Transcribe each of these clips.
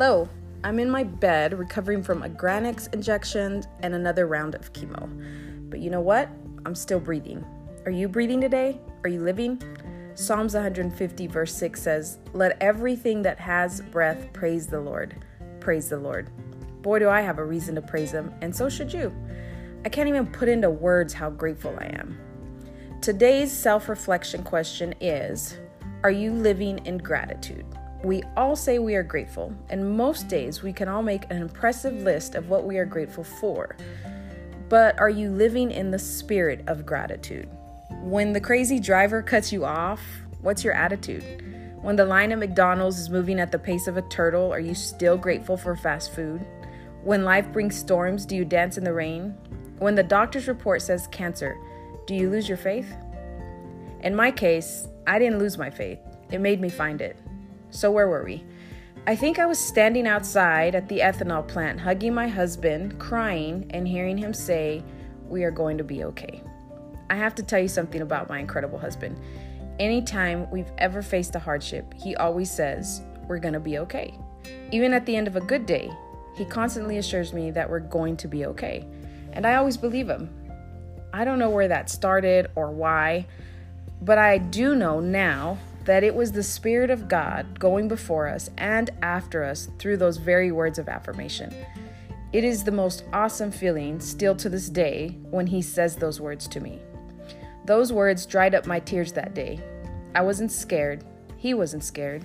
Hello, I'm in my bed recovering from a Granix injection and another round of chemo. But you know what? I'm still breathing. Are you breathing today? Are you living? Psalms 150, verse 6 says, Let everything that has breath praise the Lord. Praise the Lord. Boy, do I have a reason to praise Him, and so should you. I can't even put into words how grateful I am. Today's self reflection question is Are you living in gratitude? We all say we are grateful, and most days we can all make an impressive list of what we are grateful for. But are you living in the spirit of gratitude? When the crazy driver cuts you off, what's your attitude? When the line at McDonald's is moving at the pace of a turtle, are you still grateful for fast food? When life brings storms, do you dance in the rain? When the doctor's report says cancer, do you lose your faith? In my case, I didn't lose my faith, it made me find it. So, where were we? I think I was standing outside at the ethanol plant, hugging my husband, crying, and hearing him say, We are going to be okay. I have to tell you something about my incredible husband. Anytime we've ever faced a hardship, he always says, We're going to be okay. Even at the end of a good day, he constantly assures me that we're going to be okay. And I always believe him. I don't know where that started or why, but I do know now that it was the Spirit of God going before us and after us through those very words of affirmation. It is the most awesome feeling still to this day when He says those words to me. Those words dried up my tears that day. I wasn't scared. He wasn't scared.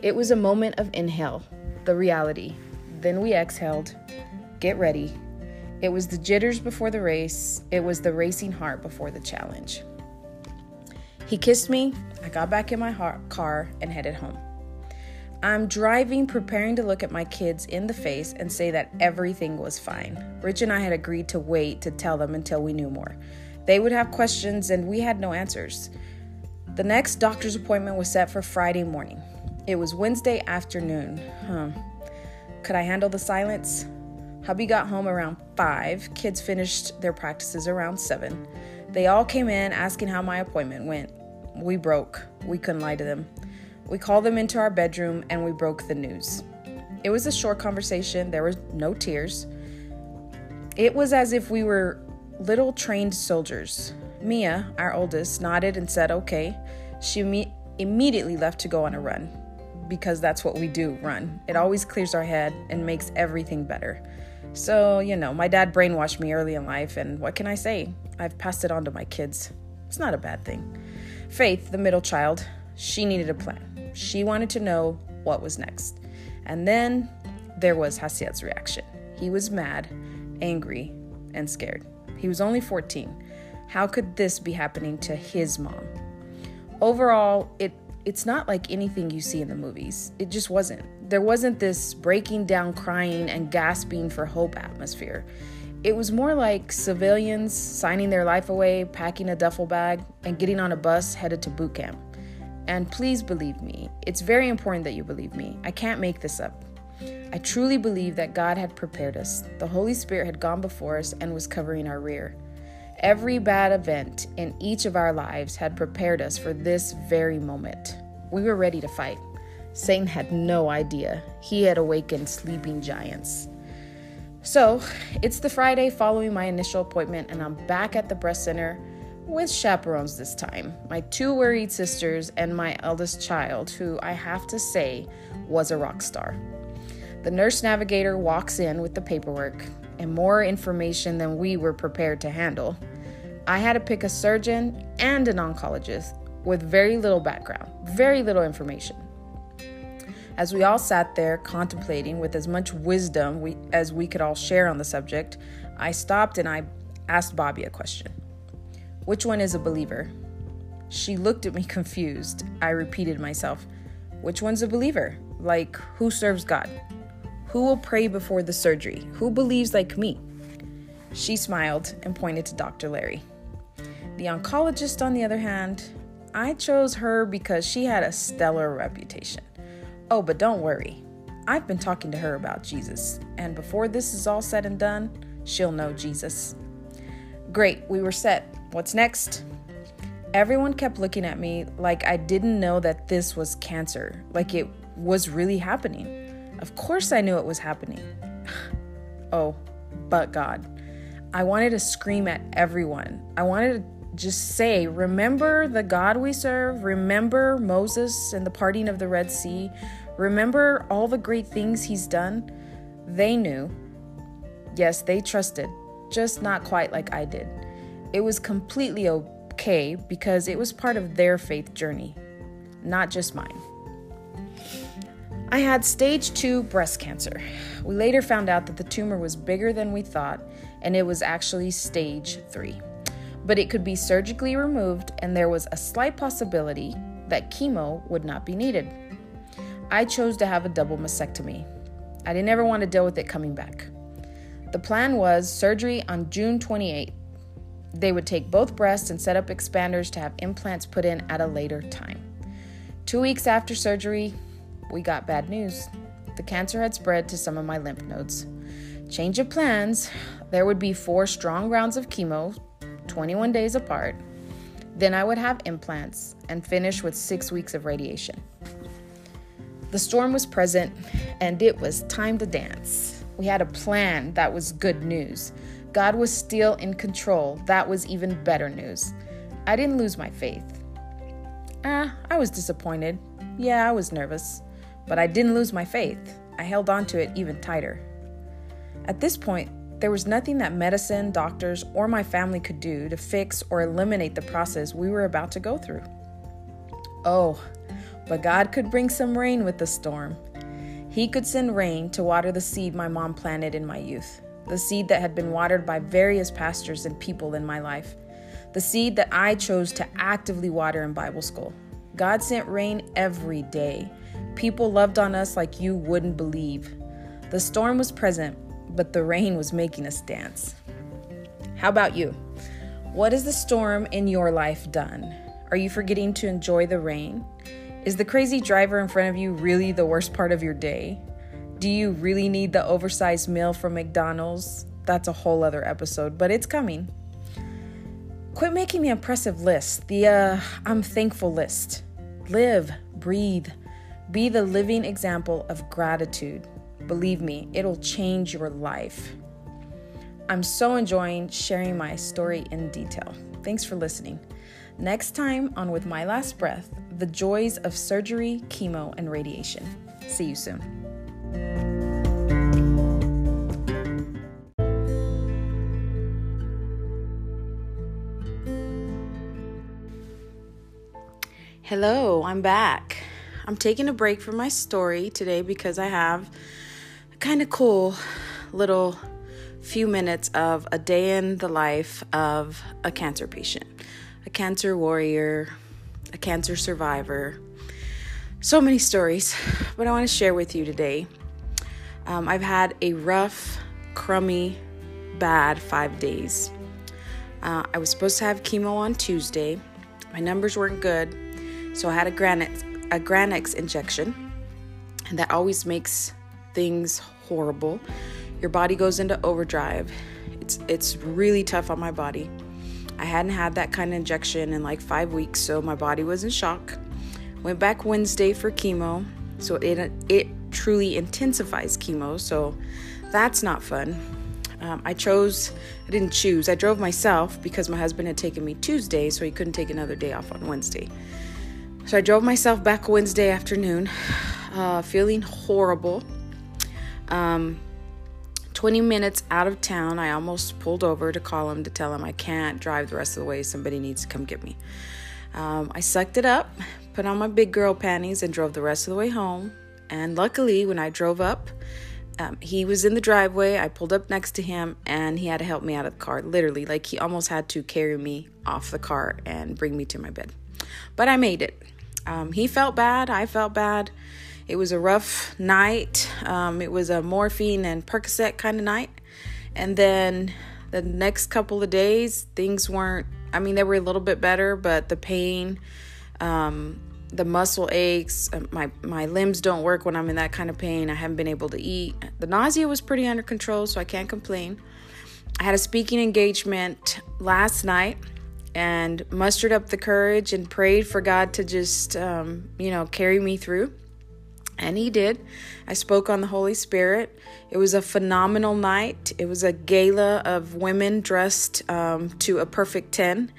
It was a moment of inhale, the reality. Then we exhaled. Get ready. It was the jitters before the race. It was the racing heart before the challenge. He kissed me. I got back in my car and headed home. I'm driving, preparing to look at my kids in the face and say that everything was fine. Rich and I had agreed to wait to tell them until we knew more. They would have questions and we had no answers. The next doctor's appointment was set for Friday morning. It was Wednesday afternoon. Huh. Could I handle the silence? Hubby got home around 5. Kids finished their practices around 7. They all came in asking how my appointment went. We broke. We couldn't lie to them. We called them into our bedroom and we broke the news. It was a short conversation, there were no tears. It was as if we were little trained soldiers. Mia, our oldest, nodded and said, okay. She me- immediately left to go on a run because that's what we do run. It always clears our head and makes everything better. So, you know, my dad brainwashed me early in life, and what can I say? I've passed it on to my kids. It's not a bad thing. Faith, the middle child, she needed a plan. She wanted to know what was next. And then there was Hasiat's reaction. He was mad, angry, and scared. He was only 14. How could this be happening to his mom? Overall, it it's not like anything you see in the movies. It just wasn't. There wasn't this breaking down, crying, and gasping for hope atmosphere. It was more like civilians signing their life away, packing a duffel bag, and getting on a bus headed to boot camp. And please believe me, it's very important that you believe me. I can't make this up. I truly believe that God had prepared us. The Holy Spirit had gone before us and was covering our rear. Every bad event in each of our lives had prepared us for this very moment. We were ready to fight. Satan had no idea. He had awakened sleeping giants. So, it's the Friday following my initial appointment, and I'm back at the breast center with chaperones this time my two worried sisters and my eldest child, who I have to say was a rock star. The nurse navigator walks in with the paperwork and more information than we were prepared to handle. I had to pick a surgeon and an oncologist with very little background, very little information. As we all sat there contemplating with as much wisdom we, as we could all share on the subject, I stopped and I asked Bobby a question Which one is a believer? She looked at me confused. I repeated myself, Which one's a believer? Like, who serves God? Who will pray before the surgery? Who believes like me? She smiled and pointed to Dr. Larry. The oncologist, on the other hand, I chose her because she had a stellar reputation. Oh, but don't worry. I've been talking to her about Jesus, and before this is all said and done, she'll know Jesus. Great, we were set. What's next? Everyone kept looking at me like I didn't know that this was cancer, like it was really happening. Of course, I knew it was happening. oh, but God. I wanted to scream at everyone. I wanted to just say, Remember the God we serve? Remember Moses and the parting of the Red Sea? Remember all the great things he's done? They knew. Yes, they trusted, just not quite like I did. It was completely okay because it was part of their faith journey, not just mine. I had stage 2 breast cancer. We later found out that the tumor was bigger than we thought, and it was actually stage 3. But it could be surgically removed, and there was a slight possibility that chemo would not be needed. I chose to have a double mastectomy. I didn't ever want to deal with it coming back. The plan was surgery on June 28th. They would take both breasts and set up expanders to have implants put in at a later time. Two weeks after surgery, we got bad news. The cancer had spread to some of my lymph nodes. Change of plans there would be four strong rounds of chemo, 21 days apart. Then I would have implants and finish with six weeks of radiation. The storm was present, and it was time to dance. We had a plan that was good news. God was still in control. That was even better news. I didn't lose my faith. Ah, I was disappointed. Yeah, I was nervous. But I didn't lose my faith. I held on to it even tighter. At this point, there was nothing that medicine, doctors, or my family could do to fix or eliminate the process we were about to go through. Oh, but God could bring some rain with the storm. He could send rain to water the seed my mom planted in my youth, the seed that had been watered by various pastors and people in my life, the seed that I chose to actively water in Bible school. God sent rain every day. People loved on us like you wouldn't believe. The storm was present, but the rain was making us dance. How about you? What has the storm in your life done? Are you forgetting to enjoy the rain? Is the crazy driver in front of you really the worst part of your day? Do you really need the oversized meal from McDonald's? That's a whole other episode, but it's coming. Quit making the impressive list, the uh, I'm thankful list. Live, breathe, be the living example of gratitude. Believe me, it'll change your life. I'm so enjoying sharing my story in detail. Thanks for listening. Next time on With My Last Breath, the joys of surgery, chemo, and radiation. See you soon. Hello, I'm back. I'm taking a break from my story today because I have a kind of cool little few minutes of a day in the life of a cancer patient a cancer warrior, a cancer survivor. So many stories, but I want to share with you today. Um, I've had a rough, crummy, bad five days. Uh, I was supposed to have chemo on Tuesday. My numbers weren't good, so I had a Granix, a Granix injection, and that always makes things horrible. Your body goes into overdrive. It's it's really tough on my body. I hadn't had that kind of injection in like five weeks, so my body was in shock. Went back Wednesday for chemo, so it it truly intensifies chemo, so that's not fun. Um, I chose, I didn't choose, I drove myself because my husband had taken me Tuesday, so he couldn't take another day off on Wednesday. So I drove myself back Wednesday afternoon, uh, feeling horrible. Um, 20 minutes out of town, I almost pulled over to call him to tell him I can't drive the rest of the way. Somebody needs to come get me. Um, I sucked it up, put on my big girl panties, and drove the rest of the way home. And luckily, when I drove up, um, he was in the driveway. I pulled up next to him, and he had to help me out of the car. Literally, like he almost had to carry me off the car and bring me to my bed. But I made it. Um, he felt bad. I felt bad. It was a rough night. Um, it was a morphine and Percocet kind of night. And then the next couple of days, things weren't, I mean, they were a little bit better, but the pain, um, the muscle aches, uh, my, my limbs don't work when I'm in that kind of pain. I haven't been able to eat. The nausea was pretty under control, so I can't complain. I had a speaking engagement last night and mustered up the courage and prayed for God to just, um, you know, carry me through. And he did. I spoke on the Holy Spirit. It was a phenomenal night. It was a gala of women dressed um, to a perfect 10.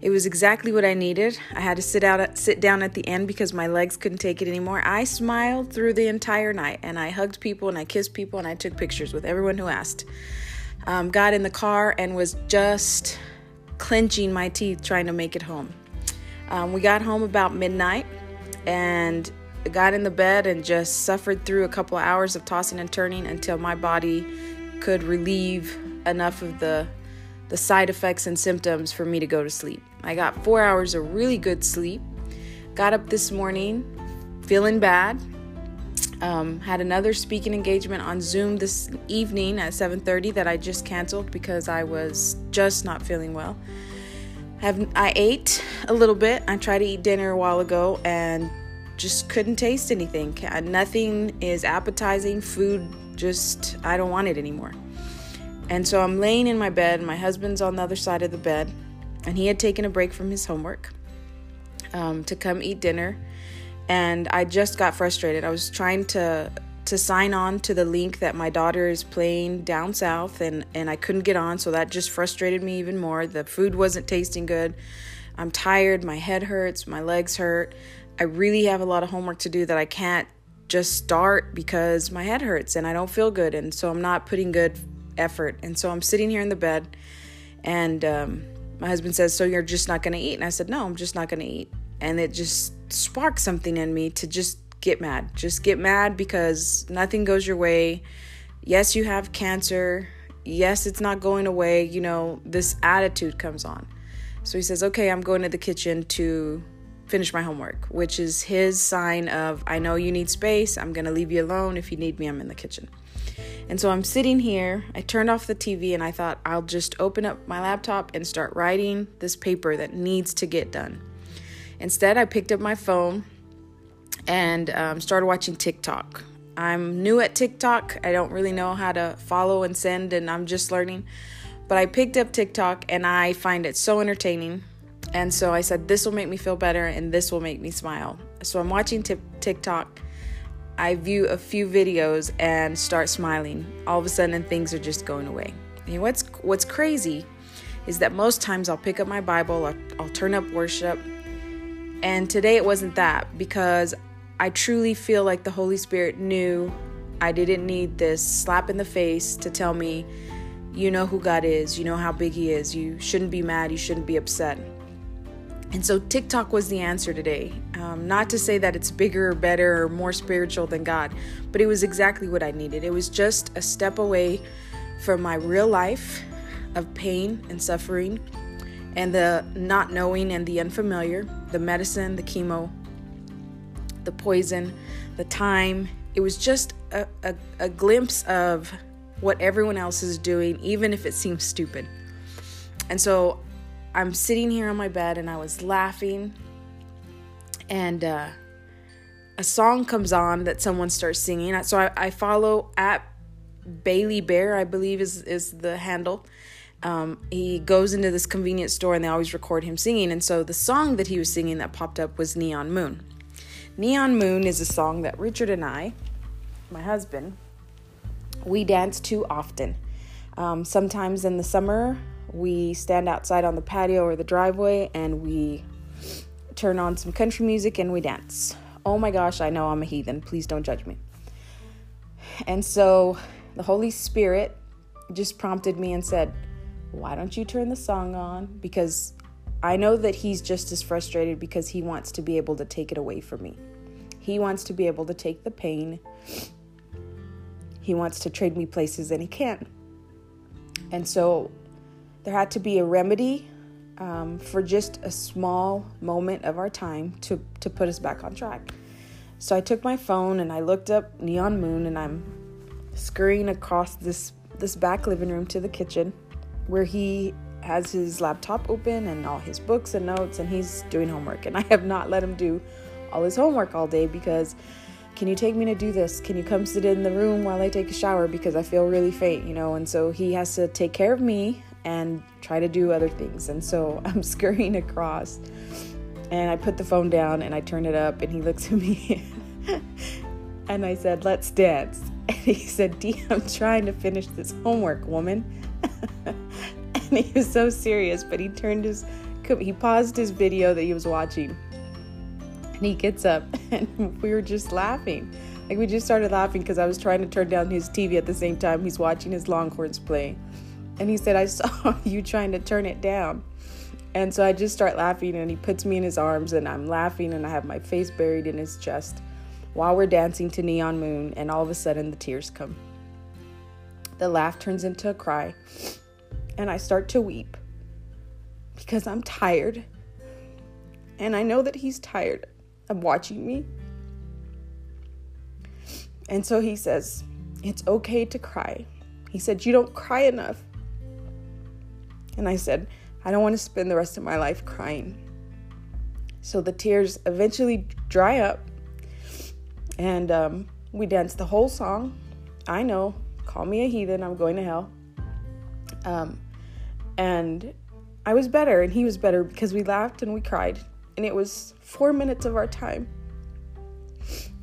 It was exactly what I needed. I had to sit out sit down at the end because my legs couldn't take it anymore. I smiled through the entire night and I hugged people and I kissed people and I took pictures with everyone who asked. Um, got in the car and was just clenching my teeth trying to make it home. Um, we got home about midnight and got in the bed and just suffered through a couple of hours of tossing and turning until my body could relieve enough of the the side effects and symptoms for me to go to sleep. I got 4 hours of really good sleep. Got up this morning feeling bad. Um, had another speaking engagement on Zoom this evening at 7:30 that I just canceled because I was just not feeling well. Have I ate a little bit. I tried to eat dinner a while ago and just couldn't taste anything. Nothing is appetizing. Food just, I don't want it anymore. And so I'm laying in my bed. My husband's on the other side of the bed, and he had taken a break from his homework um, to come eat dinner. And I just got frustrated. I was trying to to sign on to the link that my daughter is playing down south and and I couldn't get on so that just frustrated me even more. The food wasn't tasting good. I'm tired, my head hurts, my legs hurt. I really have a lot of homework to do that I can't just start because my head hurts and I don't feel good. And so I'm not putting good effort. And so I'm sitting here in the bed and um, my husband says, So you're just not going to eat? And I said, No, I'm just not going to eat. And it just sparked something in me to just get mad. Just get mad because nothing goes your way. Yes, you have cancer. Yes, it's not going away. You know, this attitude comes on. So he says, Okay, I'm going to the kitchen to finish my homework, which is his sign of, I know you need space. I'm going to leave you alone. If you need me, I'm in the kitchen. And so I'm sitting here. I turned off the TV and I thought, I'll just open up my laptop and start writing this paper that needs to get done. Instead, I picked up my phone and um, started watching TikTok. I'm new at TikTok. I don't really know how to follow and send, and I'm just learning. But I picked up TikTok and I find it so entertaining. And so I said, this will make me feel better and this will make me smile. So I'm watching t- TikTok. I view a few videos and start smiling. All of a sudden, things are just going away. And what's what's crazy is that most times I'll pick up my Bible, I'll, I'll turn up worship, and today it wasn't that because I truly feel like the Holy Spirit knew I didn't need this slap in the face to tell me, you know who God is, you know how big He is, you shouldn't be mad, you shouldn't be upset. And so TikTok was the answer today. Um, not to say that it's bigger or better or more spiritual than God, but it was exactly what I needed. It was just a step away from my real life of pain and suffering and the not knowing and the unfamiliar, the medicine, the chemo, the poison, the time. It was just a, a, a glimpse of what everyone else is doing, even if it seems stupid. And so I'm sitting here on my bed and I was laughing, and uh, a song comes on that someone starts singing. So I, I follow at Bailey Bear, I believe is is the handle. Um, he goes into this convenience store and they always record him singing. And so the song that he was singing that popped up was Neon Moon. Neon Moon is a song that Richard and I, my husband, we dance to often. Um, sometimes in the summer, we stand outside on the patio or the driveway and we turn on some country music and we dance. Oh my gosh, I know I'm a heathen. Please don't judge me. And so the Holy Spirit just prompted me and said, Why don't you turn the song on? Because I know that he's just as frustrated because he wants to be able to take it away from me. He wants to be able to take the pain. He wants to trade me places and he can't. And so there had to be a remedy um, for just a small moment of our time to, to put us back on track. So I took my phone and I looked up Neon Moon and I'm scurrying across this this back living room to the kitchen where he has his laptop open and all his books and notes and he's doing homework and I have not let him do all his homework all day because can you take me to do this? Can you come sit in the room while I take a shower because I feel really faint, you know? And so he has to take care of me and try to do other things. And so I'm scurrying across and I put the phone down and I turn it up and he looks at me And I said, let's dance. And he said, Dee, I'm trying to finish this homework, woman. And he was so serious, but he turned his, he paused his video that he was watching. And he gets up and we were just laughing. Like we just started laughing because I was trying to turn down his TV at the same time he's watching his Longhorns play. And he said, I saw you trying to turn it down. And so I just start laughing, and he puts me in his arms, and I'm laughing, and I have my face buried in his chest while we're dancing to Neon Moon, and all of a sudden the tears come. The laugh turns into a cry, and I start to weep because I'm tired. And I know that he's tired of watching me. And so he says, It's okay to cry. He said, You don't cry enough. And I said, I don't want to spend the rest of my life crying. So the tears eventually dry up, and um, we danced the whole song. I know, call me a heathen, I'm going to hell. Um, and I was better, and he was better because we laughed and we cried. And it was four minutes of our time.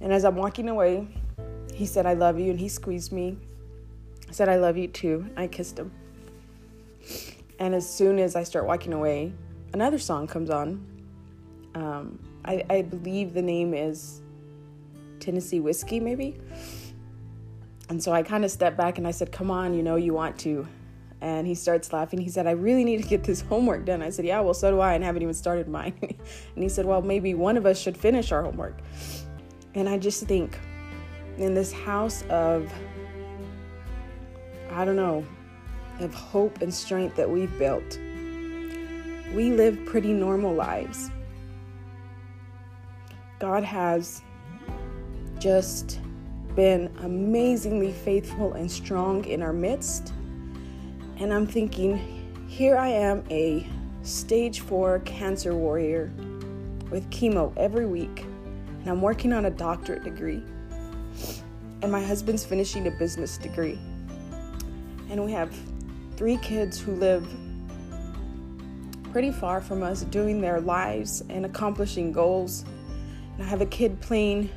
And as I'm walking away, he said, I love you, and he squeezed me. I said, I love you too. I kissed him. And as soon as I start walking away, another song comes on. Um, I, I believe the name is Tennessee Whiskey, maybe. And so I kind of stepped back and I said, Come on, you know, you want to. And he starts laughing. He said, I really need to get this homework done. I said, Yeah, well, so do I, and haven't even started mine. and he said, Well, maybe one of us should finish our homework. And I just think in this house of, I don't know, of hope and strength that we've built. We live pretty normal lives. God has just been amazingly faithful and strong in our midst. And I'm thinking, here I am, a stage four cancer warrior with chemo every week, and I'm working on a doctorate degree. And my husband's finishing a business degree. And we have three kids who live pretty far from us, doing their lives and accomplishing goals. And I have a kid playing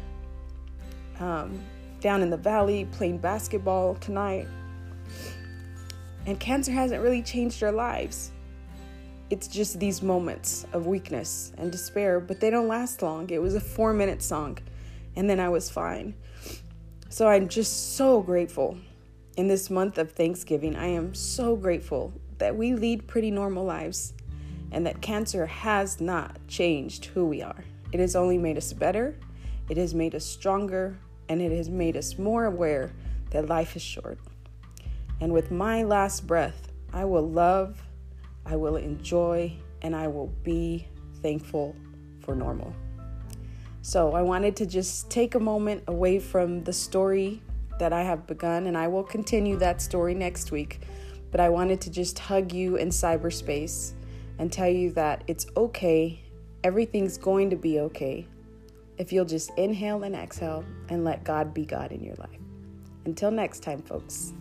um, down in the valley, playing basketball tonight. And cancer hasn't really changed our lives. It's just these moments of weakness and despair, but they don't last long. It was a four minute song, and then I was fine. So I'm just so grateful in this month of Thanksgiving, I am so grateful that we lead pretty normal lives and that cancer has not changed who we are. It has only made us better, it has made us stronger, and it has made us more aware that life is short. And with my last breath, I will love, I will enjoy, and I will be thankful for normal. So I wanted to just take a moment away from the story that I have begun, and I will continue that story next week. But I wanted to just hug you in cyberspace and tell you that it's okay. Everything's going to be okay if you'll just inhale and exhale and let God be God in your life. Until next time, folks.